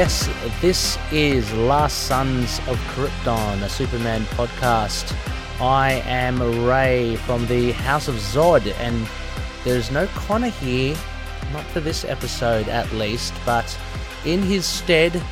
Yes, this is Last Sons of Krypton, a Superman podcast. I am Ray from the House of Zod, and there's no Connor here, not for this episode at least, but in his stead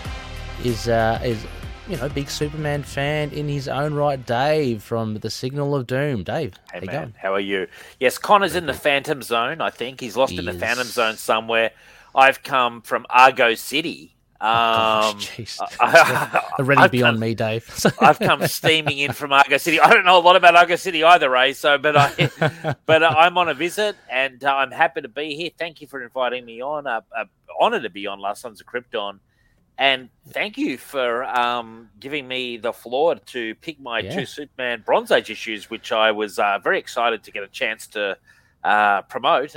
is uh, is you know big Superman fan in his own right, Dave from the Signal of Doom. Dave, Hey man, going? how are you? Yes, Connor's in the Phantom Zone. I think he's lost He in the is. Phantom Zone somewhere. I've come from Argo City. Um, Gosh, jeez. I- Already I've beyond come- me, Dave. I've come steaming in from Argo City. I don't know a lot about Argo City either, Ray. So, but I, but uh, I'm on a visit, and uh, I'm happy to be here. Thank you for inviting me on. Uh, uh, honored to be on Last Sons of Krypton, and thank you for um, giving me the floor to pick my Yeah. two Superman Bronze Age issues, which I was uh, very excited to get a chance to uh, promote.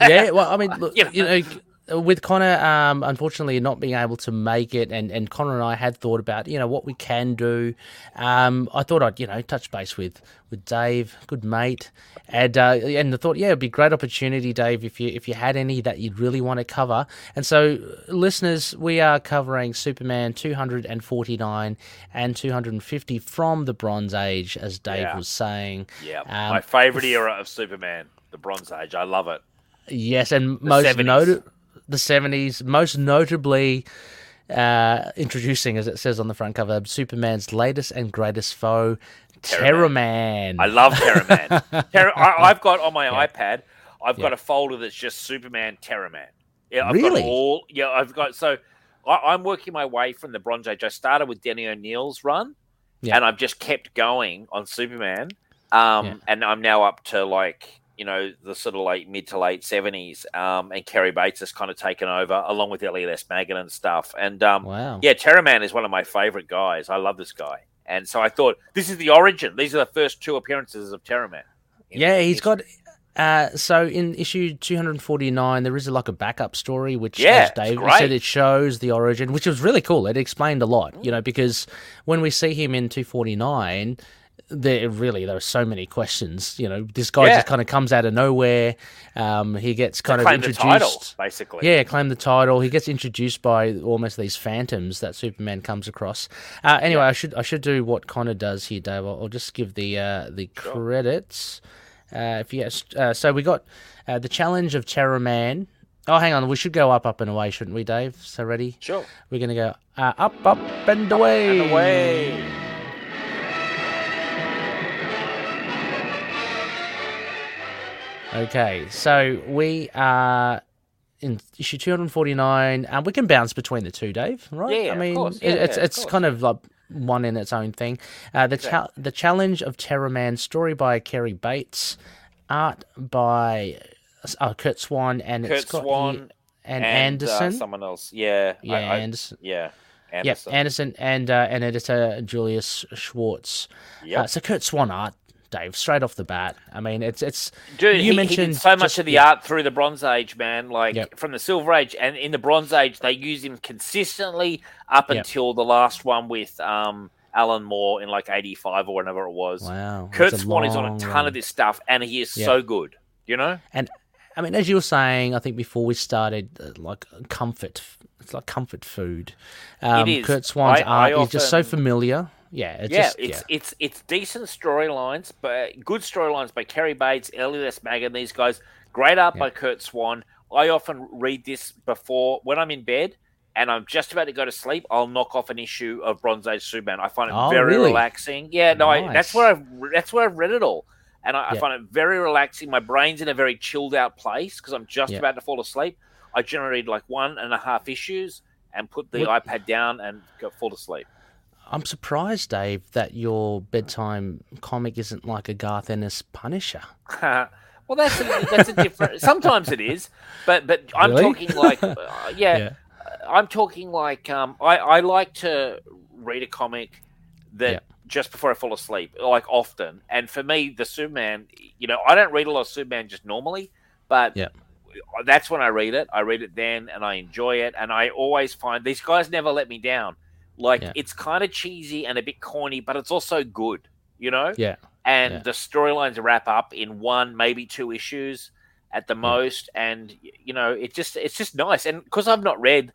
yeah, well, I mean, look, You know. you know, with Connor, um, unfortunately, not being able to make it, and, and Connor and I had thought about, you know, what we can do. Um, I thought I'd, you know, touch base with with Dave, good mate, and uh, and I thought, yeah, it'd be a great opportunity, Dave, if you if you had any that you'd really want to cover. And so, listeners, we are covering Superman 249 and 250 from the Bronze Age, as Dave Yeah. was saying. yeah, Um, my favorite era of Superman, the Bronze Age. I love it. Yes, and most 70s. noted the seventies, most notably uh, introducing, as it says on the front cover, Superman's latest and greatest foe, Terraman. I love Terraman. Terror, I, I've got on my Yeah. iPad. I've Yeah. got a folder that's just Superman, Terraman. Yeah, I've Really? got all. Yeah, I've got so. I, I'm working my way from the Bronze Age. I started with Denny O'Neil's run, Yeah. and I've just kept going on Superman. Um, Yeah. and I'm now up to like you know the sort of late mid to late seventies. Um, and Cary Bates has kind of taken over along with Elliot S. Maggin and stuff. And um, wow. yeah, Terraman is one of my favorite guys. I love this guy. And so I thought this is the origin. These are the first two appearances of Terraman. Yeah, he's history. got. Uh, so in issue 249, there is like a backup story, which, Yeah, as great. said, it shows the origin, which was really cool. It explained a lot, you know, because when we see him in 249, there really there are so many questions. You know, this guy Yeah. just kind of comes out of nowhere. Um, he gets kind of introduced. title, basically. Yeah, claim the title. He gets introduced by almost these phantoms that Superman comes across. Uh, anyway, I should I should do what Connor does here, Dave. I'll, I'll just give the uh, the credits. Uh, if yes, uh, so we got uh, the challenge of Terraman. Oh, hang on, we should go up, up and away, shouldn't we, Dave? So ready? Sure. We're gonna go uh, up, up and away. And away. Okay, so we are in issue 249, and we can bounce between the two, Dave, right? Yeah, yeah, I of mean, course. it- Yeah, it's yeah, it's kind of like one in its own thing. Uh, the cha- the challenge of Terraman, story by Cary Bates, art by uh, Curt Swan and Curt it's got Swan here- and, uh, Anderson. someone else. Yeah. yeah, I- I- Anderson. yeah. Yep, Anderson. Anderson and uh, and editor Julius Schwartz. Yep. Uh, so Curt Swan art, Dave, straight off the bat. I mean, it's it's Dude, you he, he mentioned did so much just- of the yeah. art through the Bronze Age, man. Like Yep. from the Silver Age and in the Bronze Age, they use him consistently up Yep. until the last one with um, Alan Moore in like '85 or whenever it was. Wow, Curt Swan is on a ton of this stuff, and he is Yeah. so good. You know? And I mean, as you were saying, I think before we started, uh, like comfort, it's like comfort food. Um, is. Curt Swan's I- art I is just so familiar. Yeah, it's yeah, just, it's yeah. it's it's decent storylines, but good storylines by Cary Bates, Elliot S. Maggin, these guys. Great art by Curt Swan. I often read this before when I'm in bed and I'm just about to go to sleep. I'll knock off an issue of Bronze Age Superman. I find it Oh, very really? relaxing. Yeah, no, I, that's where I've that's where I've read it all, and I, I find it very relaxing. My brain's in a very chilled out place because I'm just Yeah. about to fall asleep. I generally read like one and a half issues and put the What- iPad down and go fall asleep. I'm surprised, Dave, that your bedtime comic isn't like a Garth Ennis Punisher. well, that's a, that's a different. Sometimes it is, but but I'm Really? talking like uh, yeah, Yeah. I'm talking like um, I I like to read a comic that Yeah. just before I fall asleep, like often. And for me, the Superman, you know, I don't read a lot of Superman just normally, but Yeah. that's when I read it. I read it then, and I enjoy it. And I always find these guys never let me down. Like Yeah. it's kind of cheesy and a bit corny, but it's also good. You know, Yeah. and Yeah. the storylines wrap up in one, maybe two issues at the most. And you know, it just it's just nice. And because I've not read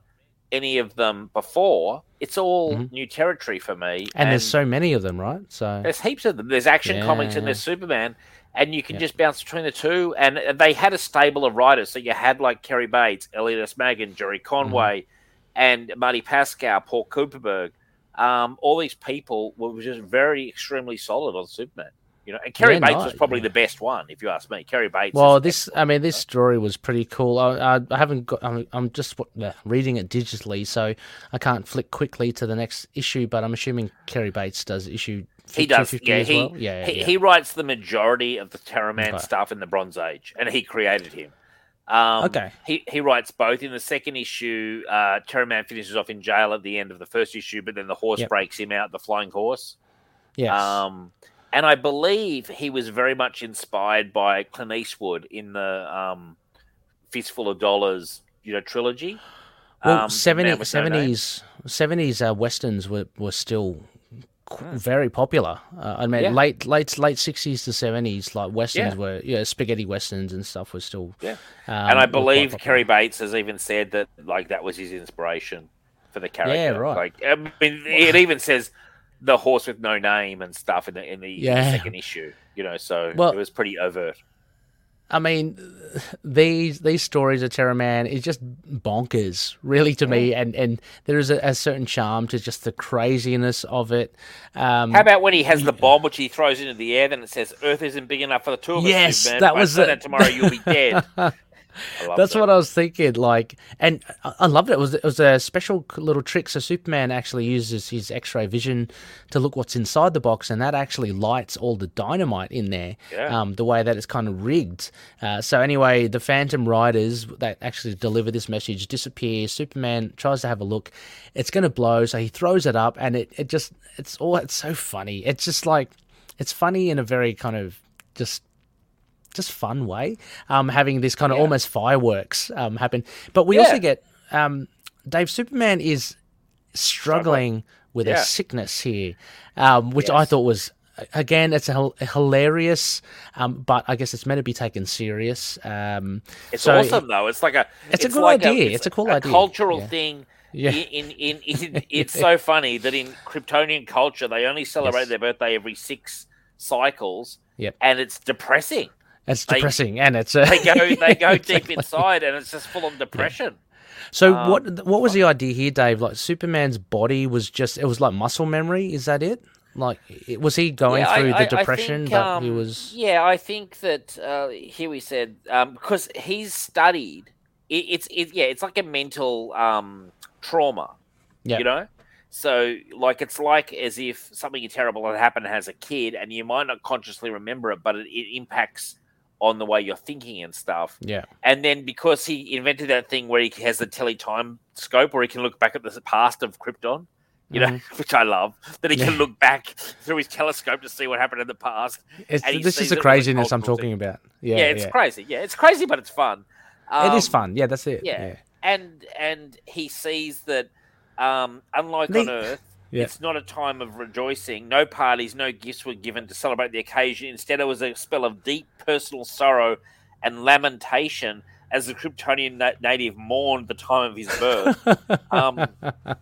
any of them before, it's all new territory for me. Mm-hmm. And, there's so many of them, right? So there's heaps of them. There's Action Comics and there's Superman, and you can just bounce between the two. And they had a stable of writers, so you had like Cary Bates, Elliot S. Maggin, Gerry Conway, Mm-hmm. And Marty Pasko, Paul Kupperberg. Um, all these people were just very extremely solid on Superman. You know, and Cary Yeah, Bates was probably yeah. the best one, if you ask me. Cary Bates. Well, this, I mean, this story was pretty cool. I, I, I haven't got, I'm, I'm just uh, reading it digitally, so I can't flick quickly to the next issue, but I'm assuming Cary Bates does issue He does. 250 Yeah, he, well? Yeah, he, yeah. he writes the majority of the Terraman stuff in the Bronze Age, and he created him. Um, Okay. He he writes both. In the second issue, uh, Terraman finishes off in jail at the end of the first issue, but then the horse Yep. breaks him out, the flying horse. yes. Um, and I believe he was very much inspired by Clint Eastwood in the um, Fistful of Dollars, you know, trilogy. well, Um, 70, Man with No 70s, 70s uh, westerns were, were still very popular. Uh, I mean. Yeah. late late late 60s to 70s, like westerns Yeah. were, yeah, spaghetti westerns and stuff were still. Yeah. um, and I believe. Cary Bates has even said that like that was his inspiration for the character. Yeah, right. Like I mean, it even says the horse with no name and stuff in the in the, in the Yeah. second issue. You know, so Well- it was pretty overt. I mean, these these stories of Terraman is just bonkers, really, to me. And and there is a, a certain charm to just the craziness of it. Um, How about when he has the bomb which he throws into the air, then it says Earth isn't big enough for the two of us. Yes, that was the- tomorrow. You'll be dead. That's that. what I was thinking. Like, and I- I loved it. It was it was a special little trick. So Superman actually uses his X-ray vision to look what's inside the box, and that actually lights all the dynamite in there. Yeah. Um, the way that it's kind of rigged. Uh, so anyway, the Phantom Riders that actually deliver this message disappear. Superman tries to have a look. It's going to blow, so he throws it up, and it it just it's all it's so funny. It's just like it's funny in a very kind of just just fun way, um, having this kind of Yeah. almost fireworks um, happen. But we also get um, Dave Superman is struggling with Yeah. a sickness here, um, which I thought was again it's a, hil- hilarious, um, but I guess it's meant to be taken serious. Um, It's so awesome though. It's like a It's a good like idea. It's a cool idea. cultural Yeah. thing. Yeah. In, in, in, it's so funny that in Kryptonian culture they only celebrate Yes. their birthday every six cycles. Yep. And it's depressing. It's They- depressing, and it's uh, They go they go deep inside and it's just full of depression. So Um, what what was the idea here, Dave? Like Superman's body was just it was like muscle memory. Is that it? Like it- was he going Yeah, through I- the I depression, think, he um, was Yeah, I think that uh, here we said um, because he's studied. It, it's it, yeah, it's like a mental um, trauma. Yeah. You know, so like it's like as if something terrible had happened as a kid, and you might not consciously remember it, but it, it impacts on the way you're thinking and stuff. yeah And then because he invented that thing where he has the tele time scope, where he can look back at the past of Krypton, you know, which I love, that he can Mm-hmm. Yeah. look back through his telescope to see what happened in the past. It's, this is the it as a craziness I'm talking thing. about. Yeah, Yeah, it's yeah. crazy. Yeah, it's crazy, but it's fun. it is Um, fun. Yeah, that's it. yeah. Yeah, And and he sees that, um, unlike on Earth, Yeah. it's not a time of rejoicing. No parties, no gifts were given to celebrate the occasion. Instead, it was a spell of deep personal sorrow and lamentation as the Kryptonian na- native mourned the time of his birth. um,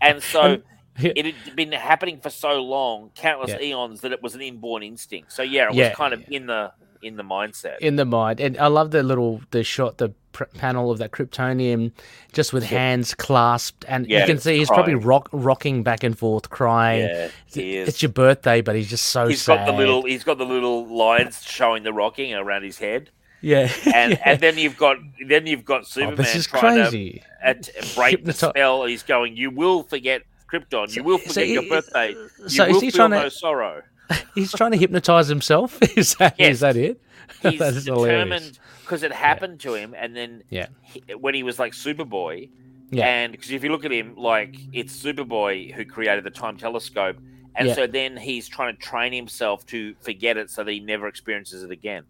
and so Yeah. it had been happening for so long, countless Yeah. eons, that it was an inborn instinct. So yeah, it was kind of in the in the mindset. in the mind, and I love the little the shot, the pr- panel of that Kryptonian, just with hands clasped, and Yeah, you can see he's probably rock, rocking back and forth, crying. yeah, It's- your birthday, but he's just so He's sad. got the little he's got the little lines showing the rocking around his head. yeah, And yeah. and then you've got then you've got Oh, Superman this is trying crazy. to at, break the spell. He's going, You will forget Krypton, you will so forget your he- birthday. You so is will he feel trying to- no sorrow. He's trying to hypnotize himself. is that is Yes. that it? He's That is determined because it happened to him and then Yeah. he, when he was like Superboy, Yeah. And because if you look at him, like it's Superboy who created the time telescope, and Yeah. so then he's trying to train himself to forget it so that he never experiences it again.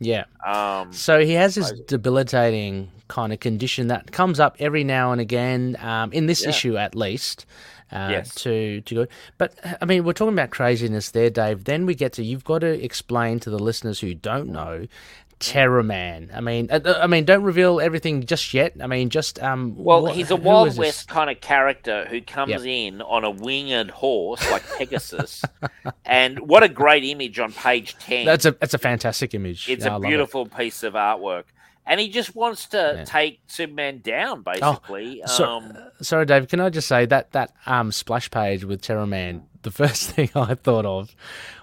Yeah. Um, So he has this debilitating kind of condition that comes up every now and again, um, in this Yeah. issue at least. Uh, Yes. To to go, but I mean, we're talking about craziness there, Dave. Then we get to you've got to explain to the listeners who don't know. Terraman. I mean, uh, uh, I mean, don't reveal everything just yet. I mean, just um. Well, what- he's a Wild is this? West kind of character who comes Yep. in on a winged horse like Pegasus, and what a great image on page ten. That's a that's a fantastic image. It's a love it. beautiful piece of artwork, and he just wants to Yeah. take Superman down, basically. So, um, sorry, Dave. Can I just say that that um splash page with Terraman? The first thing I thought of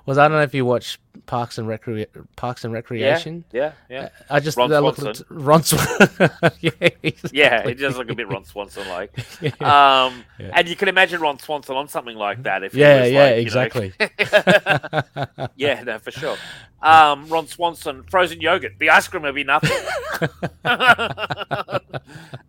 was I don't know if you watch Parks and Recre- Parks and Recreation. yeah, yeah, I just Ron I looked at Ron Swanson. yeah, exactly. yeah. It does look a bit Ron Swanson like. Yeah. Um, Yeah. and you can imagine Ron Swanson on something like that if yeah, was yeah, like, you know- exactly. yeah, no, for sure. Um, Ron Swanson, frozen yogurt. The ice cream would be nothing.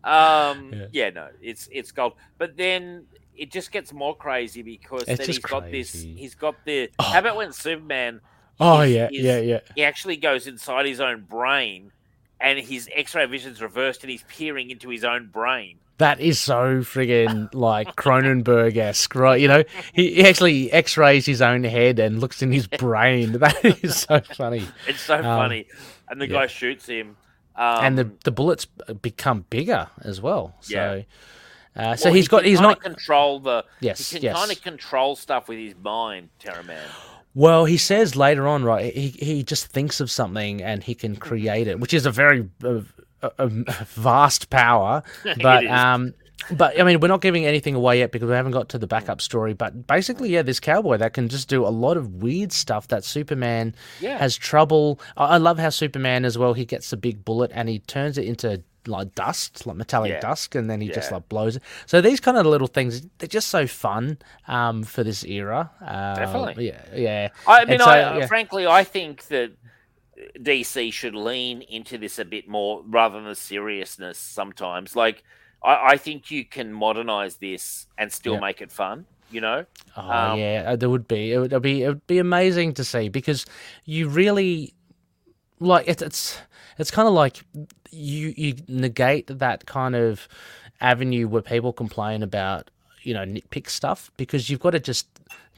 um, Yeah. yeah. no, it's it's gold. But then it just gets more crazy because It's then he's got this. He's got the. Oh. How about when Superman? oh is- yeah, is- yeah, yeah. He actually goes inside his own brain, and his X-ray vision's reversed, and he's peering into his own brain. That is so friggin' like Cronenberg esque, right? You know, he, actually x rays his own head and looks in his brain. That is so funny. It's so funny, and the Um, yeah. guy shoots him. Um, and the the bullets become bigger as well. So, Yeah. Uh, so well, he's he got he's not control the. Yes, he can yes. kind of control stuff with his mind, Terraman. well. He says later on, right? He he just thinks of something and he can create it, which is a very uh, a, vast power. But um, but I mean, we're not giving anything away yet because we haven't got to the backup story. But basically, yeah, this cowboy that can just do a lot of weird stuff that Superman Yeah. has trouble. I I love how Superman as well. He gets a big bullet and he turns it into like dust, like metallic Yeah. dust, and then he just like blows it. So these kind of little things, they're just so fun um, for this era. Uh, Definitely. yeah, yeah. I mean, so, I, yeah. frankly, I think that DC should lean into this a bit more rather than the seriousness sometimes. Like, I, I think you can modernize this and still Yeah. make it fun. You know? Oh Um, yeah, uh, there would be. It would be. It would be amazing to see because you really like it's it's it's kind of like you you negate that kind of avenue where people complain about you know nitpick stuff because you've got to just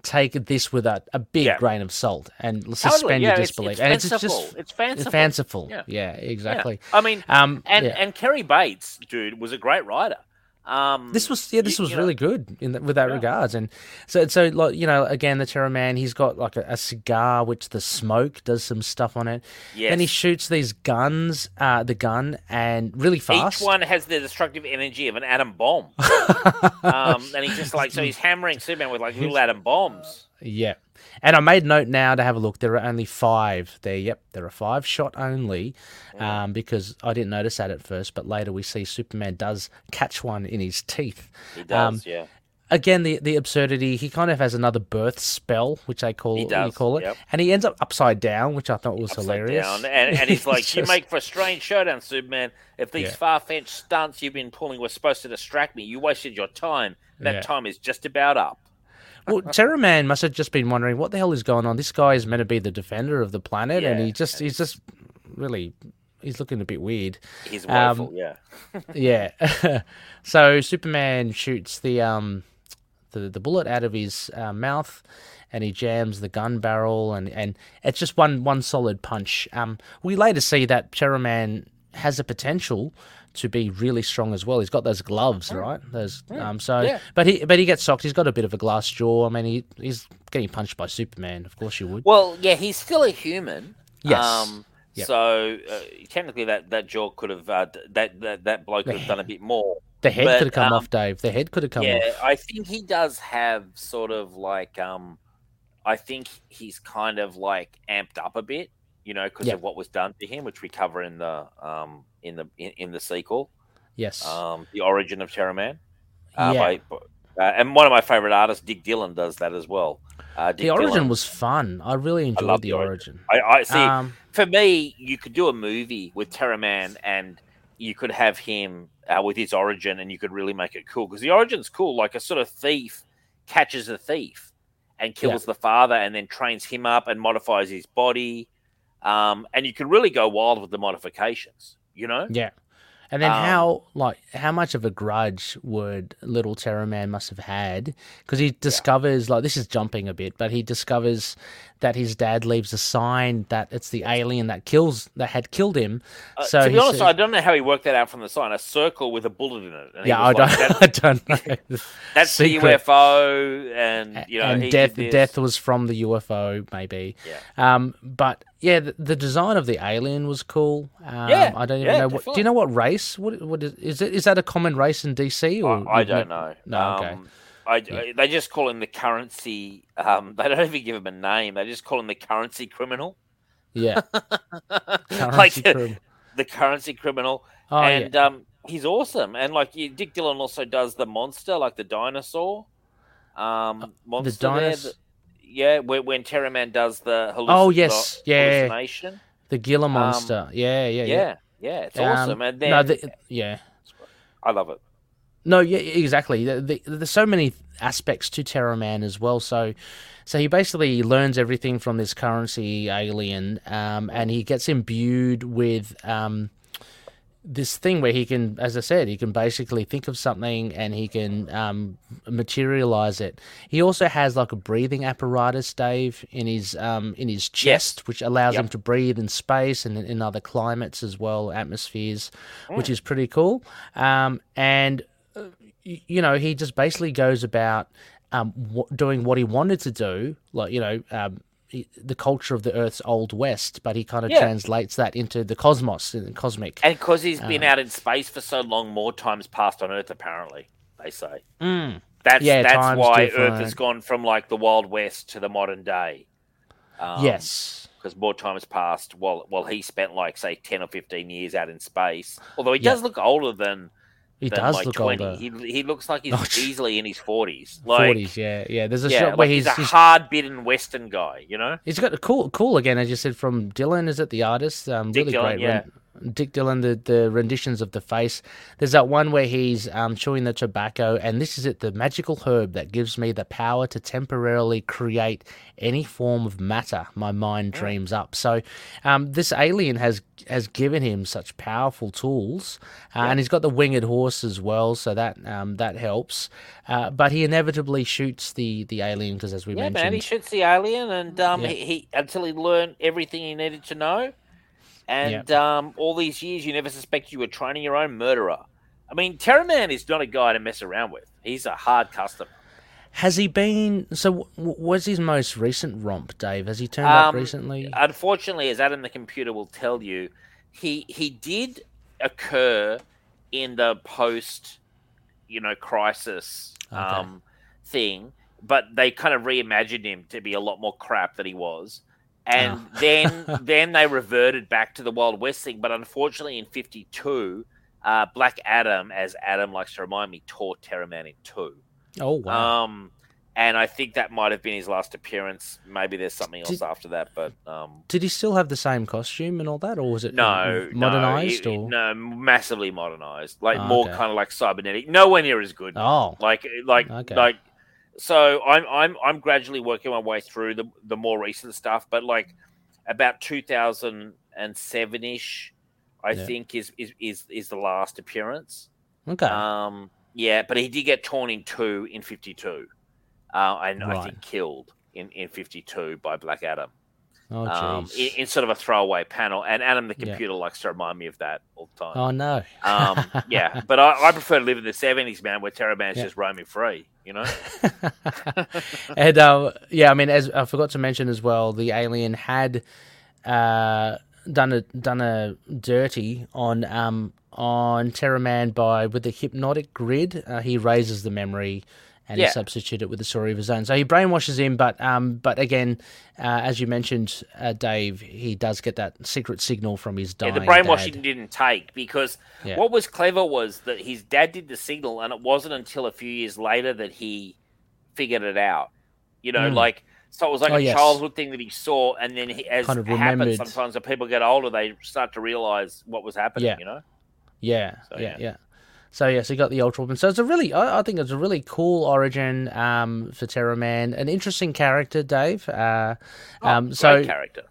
take this with a, a big Yeah. grain of salt and Totally, suspend yeah, your disbelief. It's, and it's just it's fanciful. it's fanciful. Yeah. Yeah, exactly. I mean, Um, and and Cary Bates, dude, was a great writer. Um, This was yeah, this you- was you know, really good in that, with that Yeah. regards, and so so like you know again the Terraman he's got like a, a cigar which the smoke does some stuff on it. Then he shoots these guns, uh, the gun, and really fast. Each one has the destructive energy of an atom bomb. um, and he's just like, so he's hammering Superman with like little atom bombs. Yeah, and I made note now to have a look. There are only five there. Yep, there are five shot only, um, because I didn't notice that at first, but later we see Superman does catch one in his teeth. He does, Um, yeah. again the the absurdity he kind of has another birth spell which they call does, call it yep. and he ends up upside down which i thought was Upside hilarious down. And, and he's like, you make for a strange showdown, Superman. If these Yeah. far fetched stunts you've been pulling were supposed to distract me, you wasted your time. That Yeah. time is just about up. Well terraman must have just been wondering what the hell is going on. This guy is meant to be the defender of the planet and he just he's just really he's looking a bit weird. He's Um, woeful, yeah. yeah. So superman shoots the um the, the bullet out of his uh, mouth and he jams the gun barrel and, and it's just one one solid punch. Um we later see that terraman has a potential to be really strong as well he's got those gloves right those um so. Yeah. but he but he gets socked he's got a bit of a glass jaw i mean he, he's getting punched by superman of course you would Well, yeah, he's still a human. Yes. Um, Yep. So uh, technically, that that jaw could have uh, that, that that bloke could have done a bit more. the head but, could have come um, off dave the head could have come yeah, off I think he does have sort of like um, I think he's kind of like amped up a bit, you know, because Yeah. of what was done to him, which we cover in the um in the in, in the sequel, yes um, the origin of Terraman. Uh, Yeah. by, uh, and one of my favorite artists, Dick Dillon, does that as well. Uh, Dick the origin Dillon- was fun i really enjoyed love the the origin. origin I, I see. um for me, you could do a movie with Terraman and you could have him uh, with his origin and you could really make it cool because the origin's cool. Like a sort of thief catches a thief and kills the father and then trains him up and modifies his body. Um, and you can really go wild with the modifications, you know? Yeah. And then Um, how like how much of a grudge would little Terraman must have had because he discovers like this is jumping a bit, but he discovers that his dad leaves a sign that it's the alien that kills that had killed him. Uh, so to be honest, says- I don't know how he worked that out from the sign. A circle with a bullet in it. And yeah, I don't, like, that- I don't know. that's the UFO, and you know, and death. Death was from the UFO maybe. Yeah. Um, but yeah, the, the design of the alien was cool. Um, Yeah, I don't even yeah, know. What, do you know what race? What what is, is it? Is that a common race in DC? Or I, I don't know. No, okay. Um, I, I- they just call him the currency. Um, they don't even give him a name. They just call him the currency criminal. Yeah, like Currency the, criminal. the currency criminal. Oh and yeah, um, he's awesome. And like Dick Dillon also does the monster, like the dinosaur. Um, monster there. dinos- the- yeah, when, when Terraman does the halluc- Oh, the yes, yeah. hallucination. the Gila monster. yeah, yeah, um, Yeah, yeah. yeah, it's Um, awesome. And then no, the, yeah. I love it. No, yeah, exactly. The, the, there's so many aspects to Terraman as well. So, so he basically learns everything from this currency alien, um, and he gets imbued with um, this thing where he can, as I said, he can basically think of something and he can um, materialize it. He also has like a breathing apparatus, Dave, in his um, in his chest, which allows Yep. him to breathe in space and in, other climates as well, atmospheres, Mm. which is pretty cool. Um, and you know, he just basically goes about um, w- doing what he wanted to do, like you know, um, he- the culture of the Earth's old west, but he kind of Yeah. translates that into the cosmos and cosmic. And because he's been Um, out in space for so long, more times passed on Earth. Apparently, they say Mm. that's Yeah, that's why Earth has gone from like the Wild West to the modern day. Um, yes, because more time has passed while while he spent like say ten or fifteen years out in space. Although he Yeah. does look older than he does like look twenty. older. He he looks like he's Oh, easily in his forties. Like Forties, yeah, yeah. There's a yeah, shot where like he's he's a he's, hard bitten Western guy. You know. he's got a cool, cool again, as you said from Dillon. Is it the artist? Um, Dick really Dillon, great. yeah. Dick Dillon, the, the renditions of the face. There's that one where he's um, chewing the tobacco, and this is it the magical herb that gives me the power to temporarily create any form of matter my mind dreams up. So, um, this alien has has given him such powerful tools, uh, and he's got the winged horse as well, so that um, that helps. Uh, but he inevitably shoots the the alien because, as we Yeah, mentioned, man, he shoots the alien, and um, Yeah. he, he until he learned everything he needed to know, and um, all these years you never suspected you were training your own murderer. I mean, Terraman is not a guy to mess around with. He's a hard customer. Has he been? So, w- was his most recent romp, Dave? Has he turned Um, up recently? Unfortunately, as Adam the computer will tell you, he he did occur in the post, you know, crisis Okay. um, thing, but they kind of reimagined him to be a lot more crap than he was. And Oh. then then they reverted back to the Wild West thing. But unfortunately, in '52, uh, Black Adam, as Adam likes to remind me, tore Terraman in two. oh wow! Um, and I think that might have been his last appearance. Maybe there's something else Did- after that, but um, Did he still have the same costume and all that, or was it no, modernized? no, or no, massively modernized, like Oh, more okay. kind of like cybernetic. Nowhere near as good. oh, Like, like, Okay. like. So I'm I'm I'm gradually working my way through the the more recent stuff, but like about 2007 ish, I Yeah. think is, is is is the last appearance. okay, Um, yeah, but he did get torn in two in 52, uh, and I think killed in, in 52 by Black Adam oh um, in, in sort of a throwaway panel. And Adam the Yeah. computer likes to remind me of that all the time. oh no. Um, yeah, but I, I prefer to live in the 70s, man, where Terraman's Yeah. just roaming free, you know? and uh, yeah, I mean, as I forgot to mention as well, the alien had uh, done a done a dirty on um on Terraman by with the hypnotic grid. Uh, he raises the memory. And Yeah. he substitute it with a story of his own. So he brainwashes him, but um, but again, uh, as you mentioned, uh, Dave, he does get that secret signal from his Yeah, the brainwashing dad. didn't take because Yeah. what was clever was that his dad did the signal, and it wasn't until a few years later that he figured it out. You know, Mm. like so it was like Oh, a yes. childhood thing that he saw, and then he, as Kind of happens sometimes when people get older, they start to realize what was happening. Yeah. You know, Yeah, So, yeah, yeah. Yeah. So yeah, so you got the Ultra Weapon. So it's a really, I, I think it's a really cool origin um, for Terraman. An interesting character, Dave. Uh, Oh, um, so character.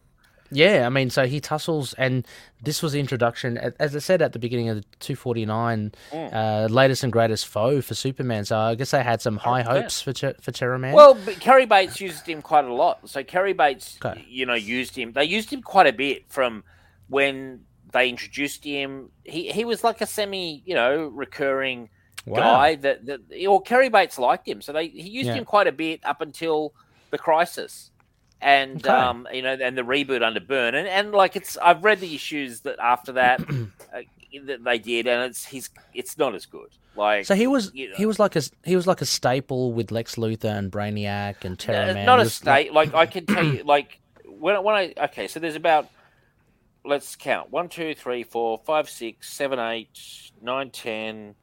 Yeah, I mean, so he tussles, and this was the introduction, as I said at the beginning of the 249, Mm. uh, latest and greatest foe for Superman. So I guess they had some high 100%. hopes for Ter- for Terraman. Well, but Cary Bates used him quite a lot. So Cary Bates, Okay. you know, used him. They used him quite a bit from when they introduced him. He he was like a semi, you know, recurring Wow. guy that that or Cary Bates liked him. So they he used Yeah. him quite a bit up until the crisis. And Okay. um, you know, and the reboot under Byrne, and, and like it's, I've read the issues that after that uh, that they did, and it's he's, it's not as good. Like so he was you know. he was like a he was like a staple with Lex Luthor and Brainiac and Terraman. not a state. Like I can tell you, like when when I okay, so there's about let's count one, two, three, four, five, six, seven, eight, nine, ten,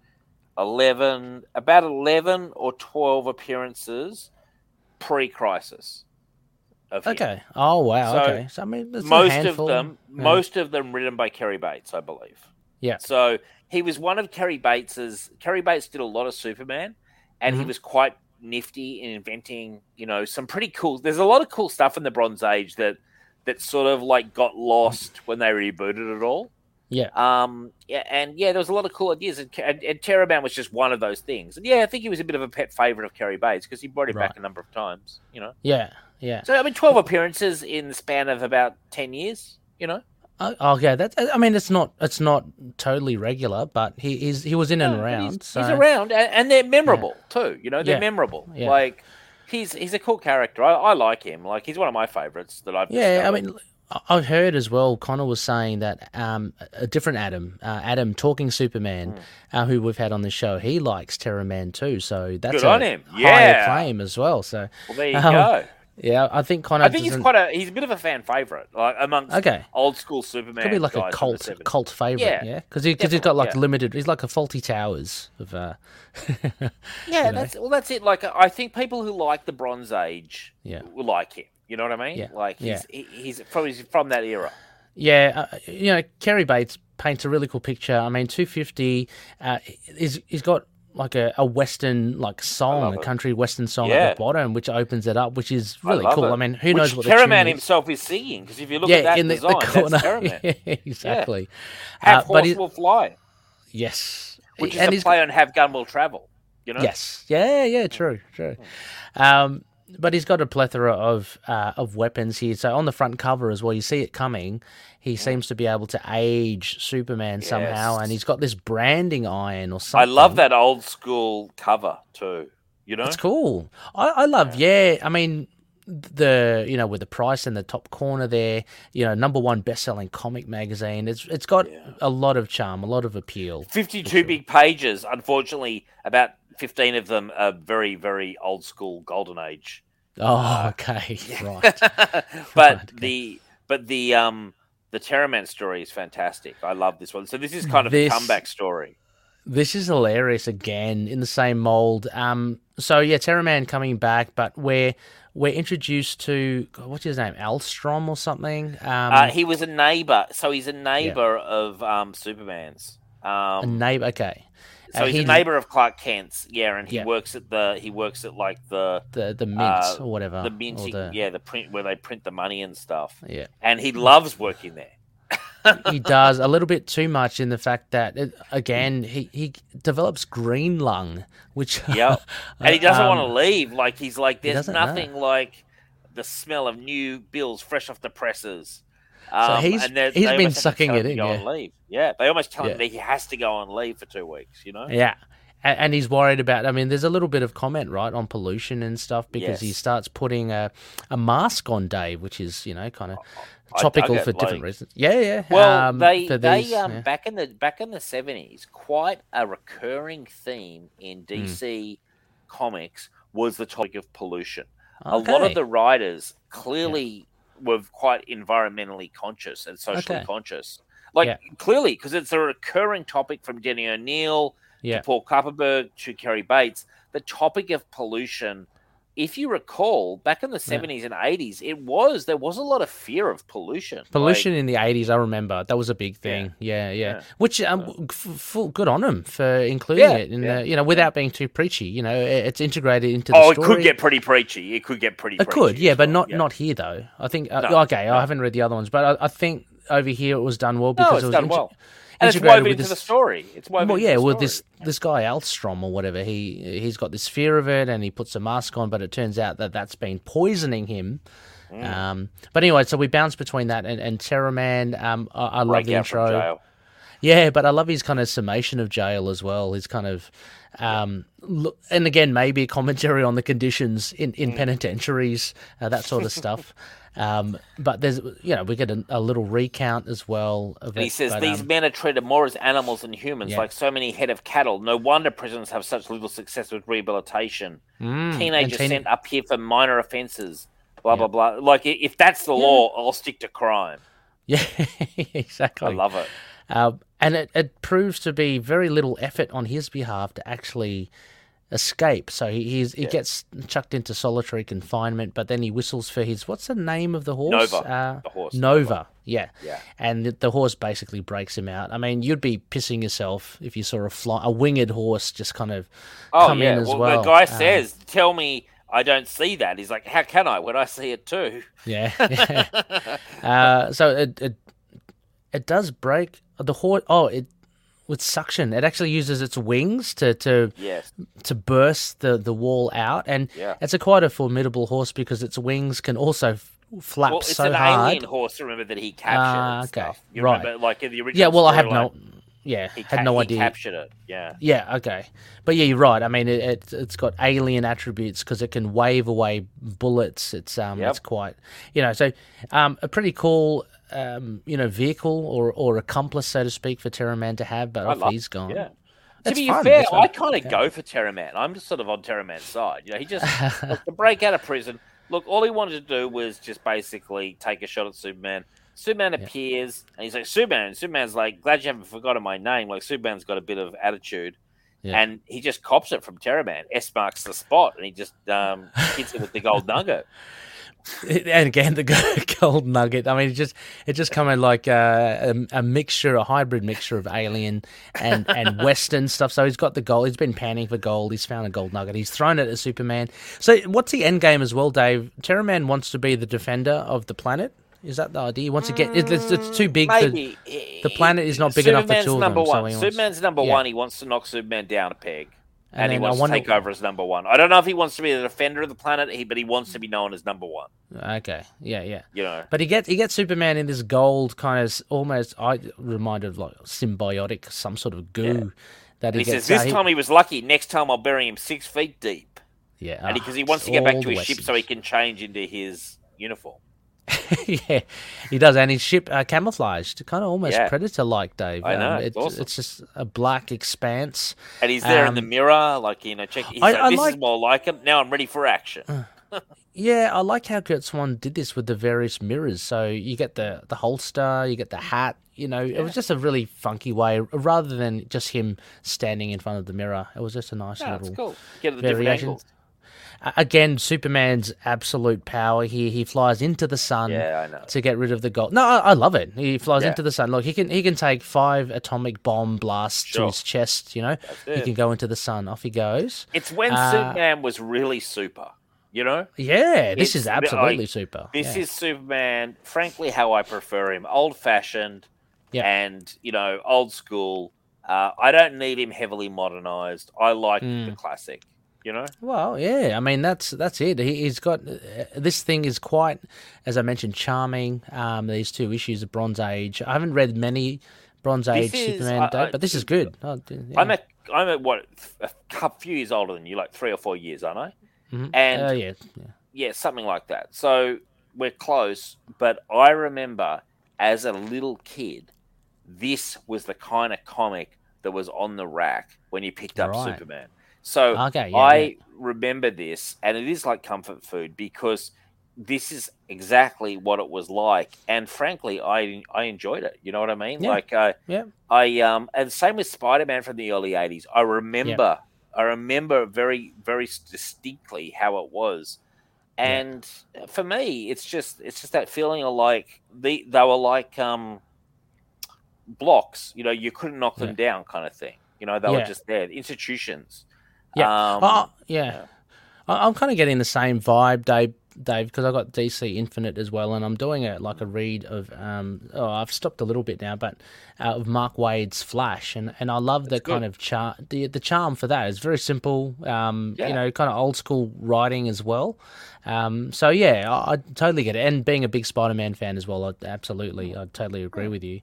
eleven, about eleven or twelve appearances pre-crisis. Of him. Okay. Oh wow. So, okay. So I mean, most of them, Yeah. most of them written by Cary Bates, I believe. Yeah. So he was one of Cary Bates's. Cary Bates did a lot of Superman, and he Mhm. was quite nifty in inventing, you know, some pretty cool. There's a lot of cool stuff in the Bronze Age that that sort of like got lost when they rebooted it all. Yeah. Um. Yeah, and yeah, there was a lot of cool ideas, and, and, and was just one of those things. And yeah, I think he was a bit of a pet favorite of Cary Bates because he brought him Right. back a number of times. You know. Yeah. Yeah. So I mean, twelve appearances in the span of about ten years. You know. Oh, okay. That's. I mean, it's not. It's not totally regular, but he is. He was in and No, around. He's, so. he's around, and, and they're memorable too. You know, they're Yeah. memorable. Yeah. Like he's he's a cool character. I, I like him. Like he's one of my favorites that I've. Yeah, I mean, I've heard as well. Connor was saying that um, a different Adam, uh, Adam talking Superman, uh, who we've had on the show, he likes Terraman too. So that's. Good a on him. Yeah. acclaim as well. So well, there you um, go. Yeah, I think Connor. I think he's quite a he's a bit of a fan favorite, like amongst Okay. old school Superman. could be like a cult cult favorite. Yeah, Yeah, because he, cause he's got like yeah. limited. He's like a Fawlty Towers of. Uh, Yeah, know. that's well, that's it. Like I think people who like the Bronze Age, Yeah. will like him. You know what I mean? Yeah, Like yeah. he's he, he's from he's from that era. Yeah, uh, you know, Cary Bates paints a really cool picture. I mean, 250, uh, he's, he's got like a, a western like song, a country western song Yeah. at the bottom, which opens it up, which is really love cool. it. I mean, who Which knows what tune himself is singing? Because if you look yeah, at that in the, design, the corner. that's Yeah, exactly. Have Uh, horse will fly, Yes, which is and a play on have gun will travel. You know? Yes. Yeah, yeah, true, true. Um, but he's got a plethora of uh, of weapons here. So on the front cover as well, you see it coming. He seems to be able to age Superman somehow, and he's got this branding iron or something. I love that old school cover too. You know? It's cool. I, I love. Yeah, I mean the you know with the price in the top corner there, you know number one best selling comic magazine. It's it's got a lot of charm, a lot of appeal. 52 big pages. Unfortunately, about 15 of them are very, very old school golden age. Oh, okay, right. but Right, okay. the but the um the Terraman story is fantastic. I love this one. So this is kind of This- a comeback story. This is hilarious again in the same mold. Um, so yeah, Terraman coming back, but we're we're introduced to God, what's his name, Alstrom or something. Um, uh, he was a neighbor, so he's a neighbor of um Superman's. a Um, neighbor. Okay, so uh, he's a neighbor of Clark Kent's. Yeah, and he Yeah. works at the he works at like the the the mint uh, or whatever. the minting, the- yeah, the print where they print the money and stuff. yeah. And he loves working there. he does a little bit too much in the fact that it, again he, he develops green lung, which yeah, And he doesn't want to um, leave. Like he's like, he there's nothing like the smell of new bills fresh off the presses. So Um, he's- and they- he's been almost have to sucking it in, yeah. leave. Yeah, they almost tell Yeah. him that he has to go on leave for two weeks. You know. Yeah. And he's worried about. I mean, there's a little bit of comment, right, on pollution and stuff because he starts putting a, a mask on Dave, which is you know kind of topical for different reasons. Yeah, yeah. Well, um, they for they these, um yeah. back in the back in the seventies, quite a recurring theme in. DC comics was the topic of pollution. A lot of the writers clearly were quite environmentally conscious and socially Okay. conscious. Like Yeah. clearly, because it's a recurring topic from Denny O'Neil yeah, to Paul Kupperberg to Cary Bates. The topic of pollution if you recall, back in the seventies and eighties, it was there was a lot of fear of pollution. Pollution Like, in the eighties, I remember that was a big thing. Yeah, yeah. Yeah. Which um, f- full good on them for including Yeah, it in yeah. the you know without being too preachy. You know, it- it's integrated into the oh, it could get pretty preachy. It could get pretty. It could, yeah, but well, not yeah. not here though. I think uh, No, okay, no. I haven't read the other ones, but I, I think over here it was done well No, because it's it was done inte- well, and it's woven into the story. It's woven. Well, into yeah, story. this this guy Alstrom or whatever, he he's got this fear of it, and he puts a mask on, but it turns out that that's been poisoning him. Mm. Um, but anyway, so we bounce between that and, and Terraman. Um, I, I love the intro. Yeah, but I love his kind of summation of jail as well. His kind of, um, look, and again, maybe a commentary on the conditions in, in Mm. penitentiaries, uh, that sort of stuff. Um, but there's, you know, we get a, a little recount as well. Of And he it, says but, these um, men are treated more as animals than humans, Yeah. like so many head of cattle. No wonder prisons have such little success with rehabilitation. mm, Teenagers teen- sent up here for minor offences. Blah blah blah. Like if that's the law, I'll stick to crime. Yeah, exactly. I love it. Um, and it, it proves to be very little effort on his behalf to actually escape. So he he's, he gets chucked into solitary confinement, but then he whistles for his what's the name of the horse? Nova, Uh, the horse, Nova. Yeah. Yeah. And the, the horse basically breaks him out. I mean, you'd be pissing yourself if you saw a fly, a winged horse just kind of Oh come yeah. in as well, well. the guy Um, says, "Tell me I don't see that." He's like, "How can I when I see it too?" Yeah. yeah. uh, so it, it it does break the horse. Oh, it with suction. It actually uses its wings to to Yes. to burst the the wall out, and Yeah. it's a quite a formidable horse because its wings can also flap Well, it's so an hard. alien horse. Remember that he captured. And okay. stuff. You Right. remember, like in the original. Yeah. Well, I had no. Yeah, He had no he idea. captured it. Yeah. Yeah, okay. But yeah, you're right. I mean, it, it it's got alien attributes because it can wave away bullets. It's um, Yep. it's quite, you know, so um, a pretty cool um, you know, vehicle or or accomplice, so to speak, for Terra Man to have. But I off love- he's gone. Yeah. That's to be fun, fair. I kind of go for Terraman. I'm just sort of on Terraman's side. You know, he just to break out of prison. Look, all he wanted to do was just basically take a shot at Superman. Superman appears, and he's like, "Superman." And Superman's like, "Glad you haven't forgotten my name." Like, Superman's got a bit of attitude, Yeah. and he just cops it from Terraman. S marks the spot, and he just um, hits it with the gold nugget. and again the gold nugget. I mean, it just it just kind of like uh, a, a mixture, a hybrid mixture of alien and and western stuff. So he's got the gold. He's been panning for gold. He's found a gold nugget. He's thrown it at Superman. So what's the end game as well, Dave? Terraman wants to be the defender of the planet. Is that the idea? He wants to get it, it's, it's too big. Maybe the planet is not big enough for Superman's two of them, so one. he wants- Superman's number yeah. one. He wants to knock Superman down a peg. And And, he wants wonder- to take over as number one. I don't know if he wants to be the defender of the planet, he, but he wants to be known as number one. okay, yeah, yeah. You know, But he gets he gets Superman in this gold kind of almost I reminded of like symbiotic, some sort of goo that and he, he gets. says this uh, time he was lucky. Next time I'll bury him six feet deep, yeah, and ah, because he wants to get back to his ship so he can change into his uniform. yeah, he does, and his ship uh, camouflaged, kind of almost Yeah. predator-like, Dave. I know, it's it's, awesome. it's just a black expanse. And he's there in the Um, mirror, like you know, check. He's I- like, I this like- is more like him. Now I'm ready for action. Yeah, I like how Kurt Swan did this with the various mirrors. So you get the the holster, you get the hat. You know, it was just a really funky way, rather than just him standing in front of the mirror. It was just a nice Yeah, little cool. Get the different angles. Again, Superman's absolute power here. He flies into the sun Yeah, to get rid of the gold. No, I, I love it. He flies Yeah. into the sun. Look, he can he can take five atomic bomb blasts Sure. to his chest. You know, he can go into the sun. Off he goes. It's when Uh, Superman was really super. You know, Yeah, this It's is absolutely like- super. This yeah. is Superman, frankly, how I prefer him. Old fashioned Yeah. and, you know, old school. Uh, I don't need him heavily modernized. I like Hmm. the classic, you know? Well, yeah. I mean, that's that's it. He, he's got uh, this thing is quite, as I mentioned, charming. Um, these two issues of Bronze Age. I haven't read many Bronze Age Superman, I- Dave, I- but this is good. Oh, yeah. I'm at, I'm at what, a couple, few years older than you, like three or four years, aren't I? Mhm. And Uh, yeah, yeah. yeah, something like that. So we're close, but I remember as a little kid, this was the kind of comic that was on the rack when you picked up Right. Superman. So Okay, yeah, I yeah. remember this, and it is like comfort food because this is exactly what it was like, and frankly, I I enjoyed it. You know what I mean? Yeah. Like uh, Yeah. I um, and same with Spider Man from the early '80s. I remember I remember very, very distinctly how it was. And for me, it's just it's just that feeling of like they they were like um blocks, you know, you couldn't knock them down kind of thing. You know, they were just there. Institutions. Yeah. Um, oh, yeah. I'm kind of getting the same vibe, Dave, Dave, because I got DC Infinite as well, and I'm doing it like a read of. Um, oh, I've stopped a little bit now, but uh, of Mark Waid's Flash, and, and I love That's the good. kind of char the the charm for that. It's very simple, um, yeah. you know, kind of old school writing as well. Um, so yeah, I, I, totally get it. And being a big Spider-Man fan as well, I, absolutely, I totally agree with you.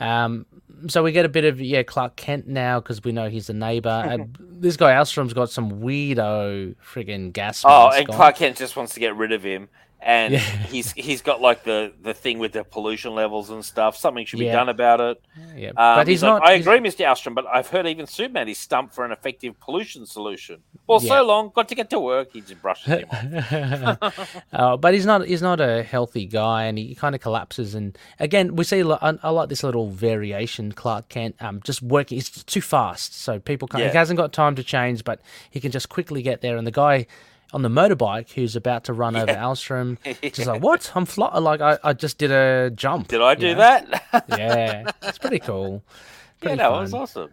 Um, so we get a bit of yeah Clark Kent now because we know he's a neighbor. this guy Alstrom's got some weirdo friggin' gas. Oh, and Clark Kent just wants to get rid of him and yeah. he's he's got like the the thing with the pollution levels and stuff. Something should be yeah. done about it. Yeah, um, but he's, he's not. Like, I agree, Mr. Alstrom, but I've heard even Superman is stumped for an effective pollution solution. Well, yeah. so long, got to get to work. He just brushes him off. uh, but he's not he's not a healthy guy, and he kind of collapses. And again, we see I, I like this little variation. Clark Kent um, just working. He's too fast, so people can't. He hasn't got time to change, but he can just quickly get there. And the guy on the motorbike who's about to run yeah. over Alstrom. Just like, what? I'm fly- like, I, I just did a jump. Did I do know? that? yeah, it's pretty cool. Pretty yeah, that was awesome.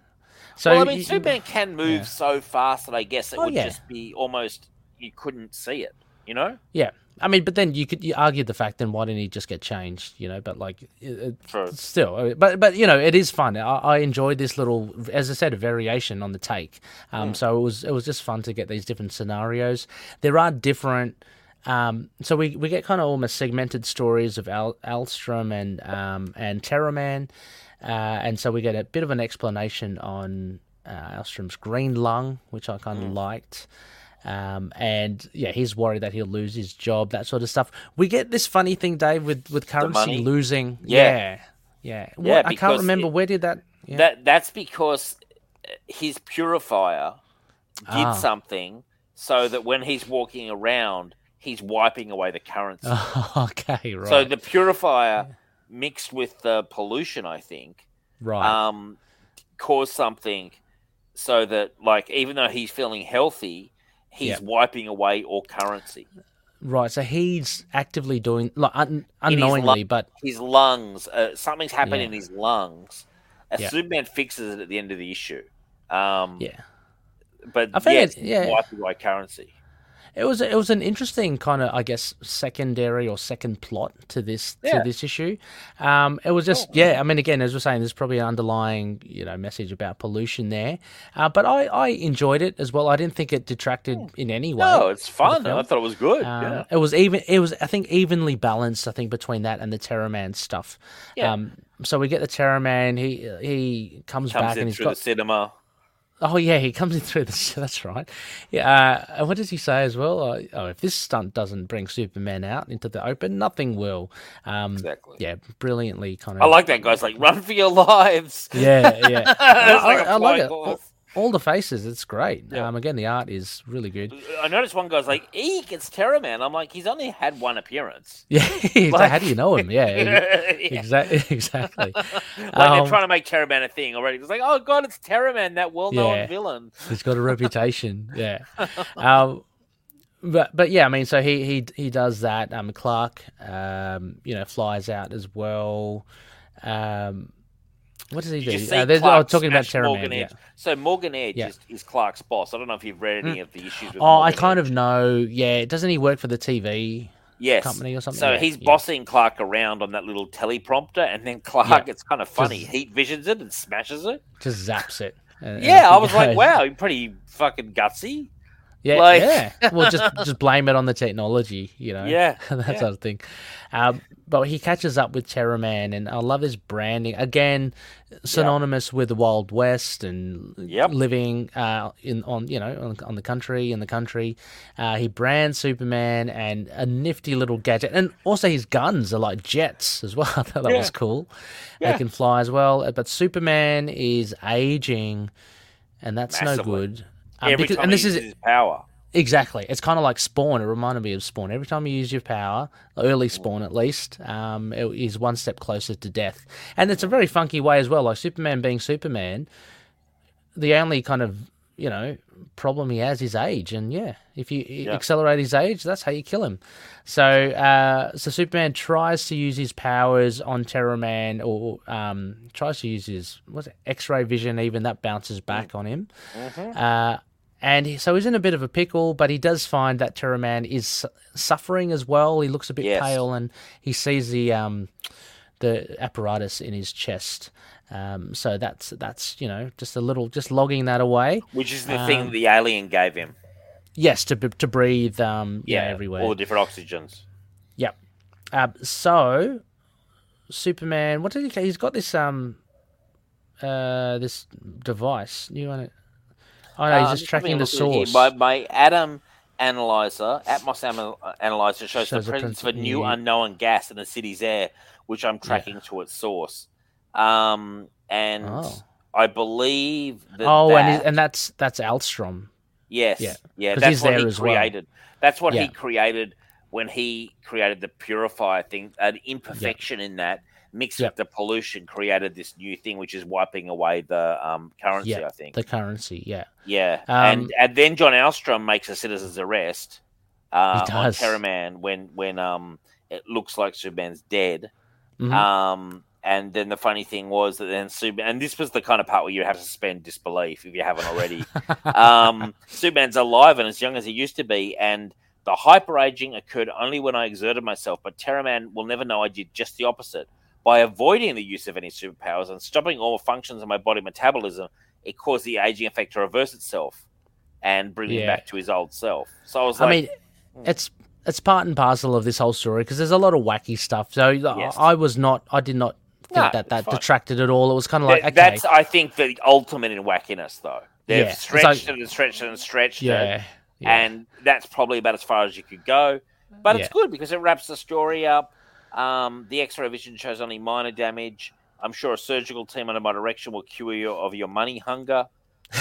So, well, I mean, you, Superman can move yeah. so fast that I guess it oh, would yeah. just be almost you couldn't see it. You know? Yeah, I mean, but then you could you argue the fact then why didn't he just get changed? You know, but like it, still, but but you know, it is fun. I, I, enjoyed this little, as I said, a variation on the take. Um, mm. so it was it was just fun to get these different scenarios. There are different. Um, so we, we get kind of almost segmented stories of Al, Alstrom and um, and Terraman, uh, and so we get a bit of an explanation on uh, Alstrom's green lung, which I kind of mm. liked. Um, and yeah, he's worried that he'll lose his job, that sort of stuff. We get this funny thing, Dave, with with currency losing. Yeah, yeah, yeah. What, I can't remember it, where did that. Yeah. That that's because his purifier did ah. something so that when he's walking around, he's wiping away the currency. okay, right. So the purifier yeah. mixed with the pollution, I think, right, um, caused something so that like even though he's feeling healthy he's yep. wiping away all currency. Right, so he's actively doing like un- unknowingly, his but his lungs, uh, something's happened yeah. in his lungs. A yep. Superman fixes it at the end of the issue. Um, yeah, but I think yeah, yeah. wiping away currency it was it was an interesting kind of I guess secondary or second plot to this yeah. to this issue. Um, it was just oh, yeah. I mean, again, as we're saying, there's probably an underlying you know message about pollution there, uh, but I, I enjoyed it as well. I didn't think it detracted hmm. in any way. No, it's fun. I thought it was good. Um, yeah. It was even. It was I think evenly balanced. I think between that and the Terraman stuff. Yeah. Um, so we get the Terraman. He he comes, comes back and he's got the cinema. Oh yeah, he comes in through the. That's right. Yeah. Uh, and what does he say as well? Uh, oh, if this stunt doesn't bring Superman out into the open, nothing will. Um, exactly. Yeah, brilliantly kind of. I like that guy's like, run for your lives. Yeah, yeah. I, like I, I like it all the faces. It's great. Yeah. Um, again, the art is really good. I noticed one guy's like, "Eek, it's Terraman." I'm like, he's only had one appearance. Yeah, like... how do you know him? Yeah, yeah. exactly, exactly. like um, they're trying to make Terraman a thing already. It's like, oh god, it's Terraman, that well-known yeah. villain. He's got a reputation. Yeah. Um, but but yeah, I mean, so he he he does that. Um, Clark, um, you know, flies out as well. Um, what does he do? Uh, oh, talking about Terror Morgan Edge. Yeah. So Morgan Edge yeah. is, is, Clark's boss. I don't know if you've read any mm. of the issues. With oh, Morgan I kind Edge. of know. Yeah, doesn't he work for the TV? Yes. company or something. So yeah, he's bossing Clark around on that little teleprompter, and then Clark, it's kind of funny, just, heat visions it and smashes it, just zaps it. And, yeah, and I was like, wow, he's pretty fucking gutsy. Yeah, like... yeah. Well, just just blame it on the technology, you know. Yeah, that yeah. sort of thing. Um, but he catches up with Terraman, and I love his branding. Again, synonymous yep. with the Wild West and yep. living uh, in on you know on, on, the country in the country. Uh, he brands Superman and a nifty little gadget, and also his guns are like jets as well. I thought that yeah. was cool. Yeah. They can fly as well. But Superman is aging, and that's Massively. no good. Um, Every because, time and this is power. Exactly. It's kind of like Spawn. It reminded me of Spawn. Every time you use your power, early Spawn at least, um, it is one step closer to death. And it's a very funky way as well. Like Superman being Superman, the only kind of you know problem he has is age, and yeah, if you Yeah. accelerate his age, that's how you kill him. So, uh, so Superman tries to use his powers on Terraman, or um, tries to use his what's it, X-ray vision. Even that bounces back on him. Uh, and he, so he's in a bit of a pickle, but he does find that Terraman is suffering as well. He looks a bit Yes. pale, and he sees the um, the apparatus in his chest. Um, so that's that's you know just a little just logging that away. Which is the Um, thing the alien gave him. Yes, to to breathe. Um, yeah, everywhere. All the different oxygens. Yep. Um, so Superman, what did he? He's got this um, uh, this device. You want to? Oh no, he's Uh, just tracking the a look at it source. My, my Atom analyzer, Atmos Anal- analyzer shows, Shows the the presence of a new yeah. unknown gas in the city's air, which I'm tracking to its source. Um, and Oh. I believe that. oh, and that- he's, and that's that's Alstrom. yes, yeah, yeah, that's he's what there he as well. created. That's what Yeah. he created when he created the purifier thing. An imperfection in that mixed Yep. with the pollution created this new thing, which is wiping away the um, currency. Yeah, I think. the currency. Yeah, Yeah, Um, and and then John Alstrom makes a citizen's arrest uh, on does. Terraman when when um it looks like Superman's dead. Mhm. Um, and then the funny thing was that then Superman, and this was the kind of part where you have to suspend disbelief if you haven't already. um, Superman's alive and as young as he used to be, and the hyper aging occurred only when I exerted myself. But Terraman will never know I did just the opposite. By avoiding the use of any superpowers and stopping all functions of my body metabolism, it caused the aging effect to reverse itself and bring him back to his old self. So I was like, I mean, hmm. it's it's part and parcel of this whole story because there's a lot of wacky stuff. So uh, Yes. I was not, I did not think No, that that detracted at all. It was kind of like That- okay, That's, I think, the ultimate in wackiness, though. They've Yeah, stretched like- it and stretched it and stretched it, yeah, yeah. and that's probably about as far as you could go. But it's good because it wraps the story up. Um, the X-ray vision shows only minor damage. I'm sure a surgical team under my direction will cure you of your money hunger.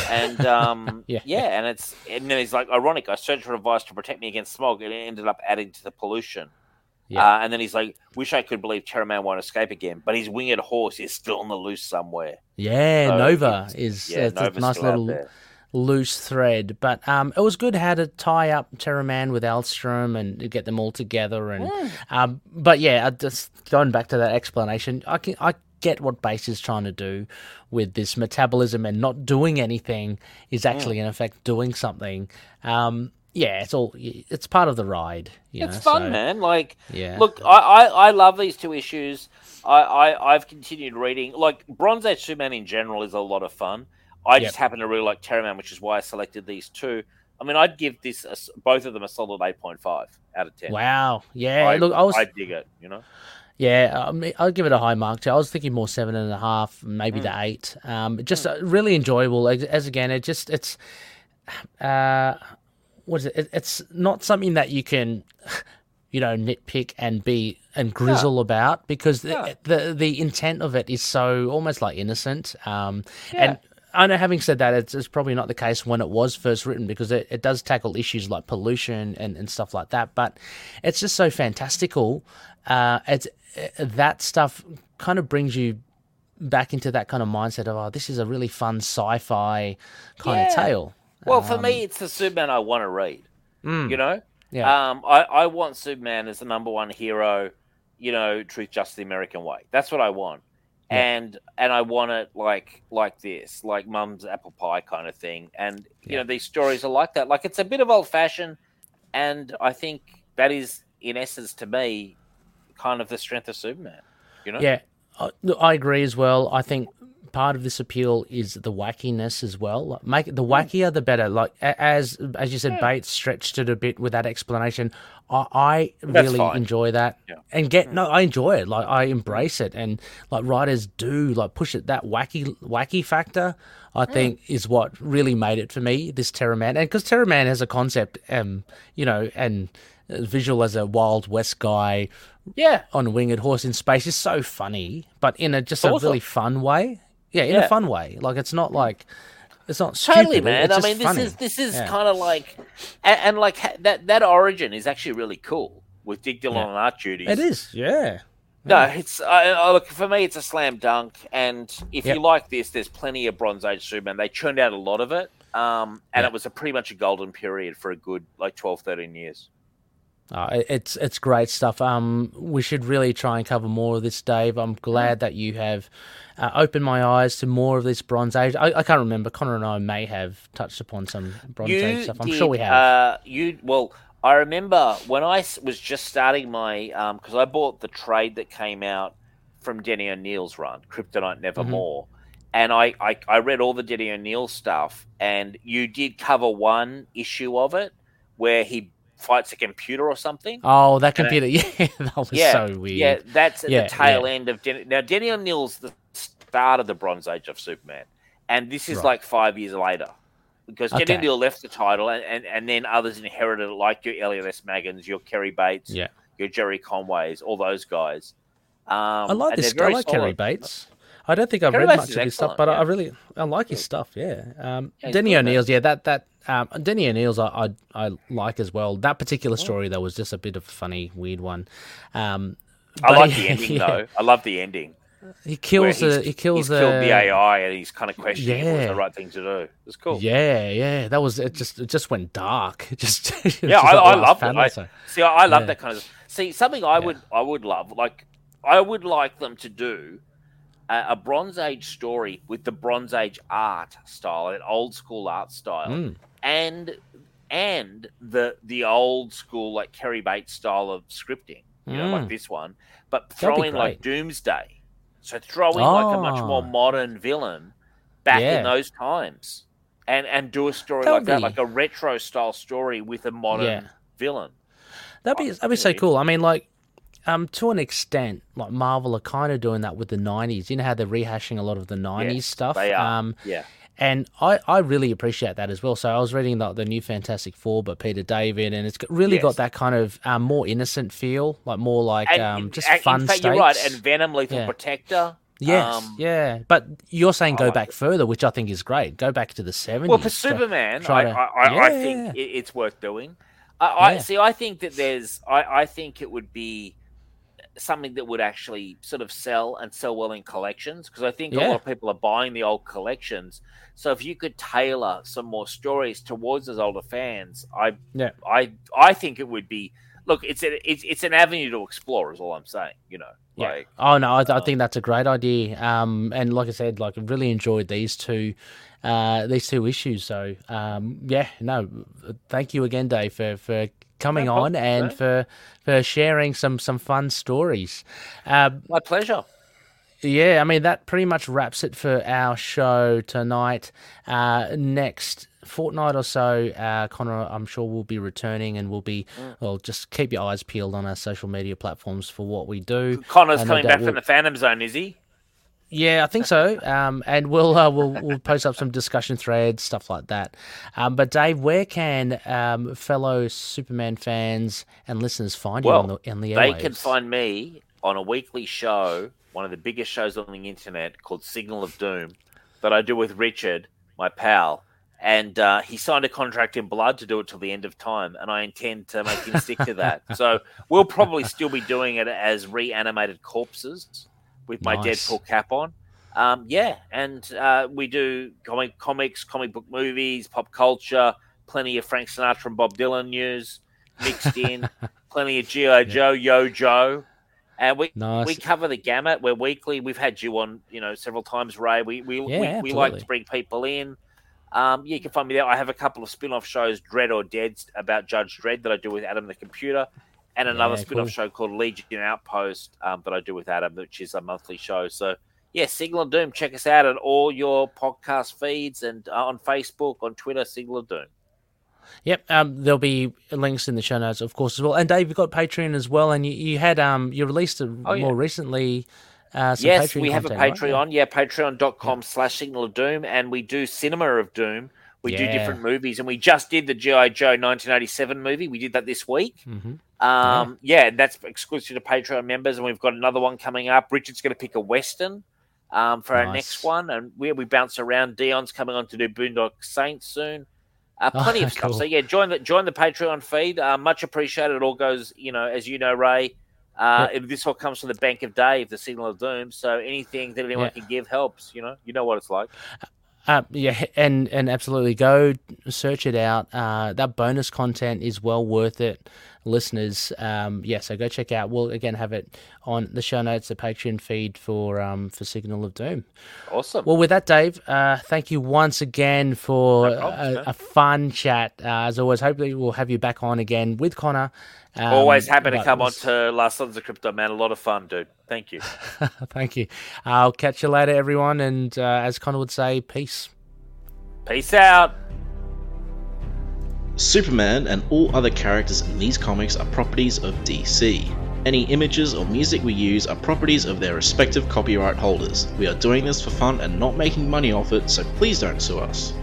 And um, Yeah. yeah. and it's and then he's like, ironic. I searched for a device to protect me against smog, and it ended up adding to the pollution. Yeah. Uh, and then he's like, wish I could believe Terraman won't escape again, but his winged horse is still on the loose somewhere. yeah, So Nova is Yeah, it's a Nova's nice little there. Loose thread. But um, it was good how to tie up Terraman with Alstrom and get them all together. And um, but yeah, I just going back to that explanation, I can I get what Bates is trying to do with this metabolism and not doing anything is actually in effect doing something. Um, yeah, it's all it's part of the ride. You It's know, fun, so, man. Like, Yeah. look, I, I, I love these two issues. I, I, I've continued reading. Like, Bronze Age Superman in general is a lot of fun. I Yep. just happen to really like Terraman, which is why I selected these two. I mean, I'd give this a both of them a solid eight point five out of ten. Wow. Yeah. I, look, I was I dig it. You know, Yeah, I mean, I'll give it a high mark too. I was thinking more seven and a half, maybe Mm. the eight. Um, just uh, really enjoyable. As, as again, it just it's, uh, what is it? it? It's not something that you can, you know, nitpick and be and grizzle about because the, the the intent of it is so almost like innocent. Um, Yeah. and. I know, having said that, it's, it's probably not the case when it was first written because it, it does tackle issues like pollution and, and stuff like that. But it's just so fantastical. Uh, it's that stuff kind of brings you back into that kind of mindset of oh, this is a really fun sci-fi kind of tale. well, for me, it's the Superman I want to read. Mm, You know, yeah, um, I, I want Superman as the number one hero. You know, truth, justice, the American way. That's what I want. And and I want it like like this, like Mum's apple pie kind of thing. And you Yeah. know, these stories are like that. Like it's a bit of old fashioned, and I think that is, in essence, to me, kind of the strength of Superman. You know, yeah. Uh, I, I agree as well. I think part of this appeal is the wackiness as well. Make the Hmm. wackier the better. Like as as you said, Bates stretched it a bit with that explanation. I, I really enjoy that Yeah. Hmm. and get no, I enjoy it. Like I embrace it, and like writers do like push it. That wacky wacky factor, I Hmm. think, is what really made it for me. This Terraman, and because Terraman has a concept, um, you know, and visual as a Wild West guy yeah, on a winged horse in space is so funny, but in a just a really fun way. Yeah, in Yeah. a fun way. Like it's not like it's not stupid. totally, man. I mean, this funny. is this is Yeah. kind of like, and, and like that that origin is actually really cool with Dick Dillon Yeah. on art duties. It is, yeah. No, it's uh, uh, look for me. It's a slam dunk, and if Yep. you like this, there's plenty of Bronze Age Superman. They churned out a lot of it. Um, and Yeah. it was a pretty much a golden period for a good like 12, 13 years. Uh, it's it's great stuff. Um, we should really try and cover more of this, Dave. I'm glad that you have uh, opened my eyes to more of this Bronze Age. I, I can't remember. Connor and I may have touched upon some Bronze Age stuff. I'm sure we have. Uh, you well, I remember when I was just starting my because I bought the trade that came out from Denny O'Neil's run, Kryptonite Nevermore, and I, I I read all the Denny O'Neill stuff, and you did cover one issue of it where he fights a computer or something. oh, that computer. Yeah, that was yeah, so weird. Yeah, that's at Yeah, the tail end of Denny. Now, Denny O'Neil's the start of the Bronze Age of Superman, and this is Right. like five years later. Because Denny Okay. O'Neill left the title, and, and, and then others inherited it, like your Elliot S. Maggins, your Cary Bates, Yeah. your Gerry Conways, all those guys. Um, I like this. they're I like Cary solid. Bates. I don't think I've read much of his stuff, but I, I really I like his stuff. Yeah, um, Yeah, Denny. O'Neil's. Yeah, that that um, Denny O'Neil's I, I I like as well. That particular story though was just a bit of a funny, weird one. Um, I like he- the ending yeah, though. I love the ending. He kills the he kills he's the killed the AI, and he's kind of questioning if it was Yeah. the right thing to do. It's cool. Yeah, yeah, that was it. Just it just went dark. It just yeah, was I, I love panel, I, so- see, I, I love Yeah. that kind of. See, something I Yeah. would, I would love, like, I would like them to do a, a Bronze Age story with the Bronze Age art style, an old school art style, Mm, and and the the old school like Cary Bates style of scripting, you know, like Mm. this one, but That'd throw in like. Doomsday. So throw in like a much more Oh. modern villain back Yeah. in those times. And, and do a story That like would that, like a retro style story with a modern Yeah. villain. That'd be Oh, that'd be so cool. I mean, like, um, to an extent, like Marvel are kind of doing that with the '90s. You know how they're rehashing a lot of the '90s Yes, stuff. They are. Um, yeah. and I, I really appreciate that as well. So I was reading like the new Fantastic Four, but Peter David, and it's really Yes. got that kind of um, more innocent feel, like more like And um, just and fun in fact, states. you're right. And Venom, Lethal Yeah. Protector. yes, um, yeah. But you're saying go like back it. further, which I think is great. Go back to the '70s. Well, for Superman, try I, to- I, I, I think it's worth doing. I, I Yeah. see. I think that there's. I, I think it would be something that would actually sort of sell and sell well in collections because I think a lot of people are buying the old collections. So if you could tailor some more stories towards those older fans, I, Yeah. I, I think it would be. Look, it's a, it's it's an avenue to explore. Is all I'm saying. You know, Yeah. like Oh no, I, I uh, think that's a great idea. Um, and like I said, like I really enjoyed these two, uh, these two issues. So um, yeah, no, thank you again, Dave, for for coming No on and mate. for for sharing some some fun stories. Um, my pleasure. yeah, I mean that pretty much wraps it for our show tonight. Uh, next fortnight or so, uh, Connor, I'm sure we'll be returning, and we'll be Mm. well. Just keep your eyes peeled on our social media platforms for what we do. Connor's coming back will- from the Phantom Zone, is he? Yeah, I think so. Um, and we'll uh, we'll we'll post up some discussion threads, stuff like that. Um, but Dave, where can um, fellow Superman fans and listeners find you Well, on the on the They airwaves? can find me on a weekly show, one of the biggest shows on the internet called Signal of Doom, that I do with Richard, my pal. And uh, he signed a contract in blood to do it till the end of time, and I intend to make him stick to that. So we'll probably still be doing it as reanimated corpses with my Nice. Deadpool cap on. Um, yeah, and uh, we do comic comics, comic book movies, pop culture, plenty of Frank Sinatra and Bob Dylan news mixed in, plenty of GI Joe, Yo Joe, and we Nice. we cover the gamut. We're weekly. We've had you on, you know, several times, Ray. We we Yeah, we, we like to bring people in. Um, yeah, you can find me there. I have a couple of spin-off shows, Dread or Dead, about Judge Dredd that I do with Adam the computer, and another Yeah, spin-off cool. show called Legion Outpost um, that I do with Adam, which is a monthly show. So yeah, Signal of Doom. Check us out at all your podcast feeds and uh, on Facebook, on Twitter, Signal of Doom. Yep, um, there'll be links in the show notes, of course, as well. And Dave, you've got Patreon as well, and you, you had um you released a, Oh, yeah. more recently. Uh, some yes, Patreon we have a content, right? Patreon. Yeah, patreon.com slash Signal of Doom. And we do Cinema of Doom. We do different movies. And we just did the G.I. Joe 1987 movie. We did that this week. Mhm. Um, yeah. and that's exclusive to Patreon members. And we've got another one coming up. Richard's going to pick a Western um, for our next one. And we, we bounce around. Dion's coming on to do Boondock Saints soon. Uh, plenty of stuff. Cool. So yeah, join the join the Patreon feed. Uh, much appreciated. It all goes, you know, as you know, Ray. Uh, This all comes from the Bank of Dave, the Signal of Doom. So anything that anyone Yeah. can give helps. You know, you know what it's like. Uh, yeah, and and absolutely go search it out. Uh, that bonus content is well worth it, listeners. Um, yeah, so go check out. We'll again have it on the show notes, the Patreon feed for um, for Signal of Doom. Awesome. Well, with that, Dave, uh, thank you once again for No problems, a, a fun chat. Uh, as always, hopefully we'll have you back on again with Connor. Um, Always happy to come it on to Last Sons of Krypton, man. A lot of fun, dude. Thank you. Thank you. I'll catch you later, everyone. And uh, as Connor would say, peace. Peace out. Superman and all other characters in these comics are properties of DC. Any images or music we use are properties of their respective copyright holders. We are doing this for fun and not making money off it, so please don't sue us.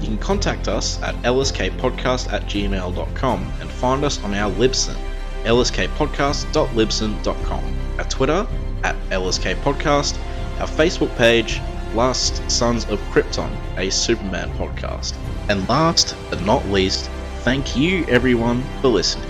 You can contact us at lskpodcast at gmail.com and find us on our Libsyn, lskpodcast.libsyn.com, our Twitter at lskpodcast, our Facebook page, Last Sons of Krypton, a Superman podcast. And last but not least, thank you everyone for listening.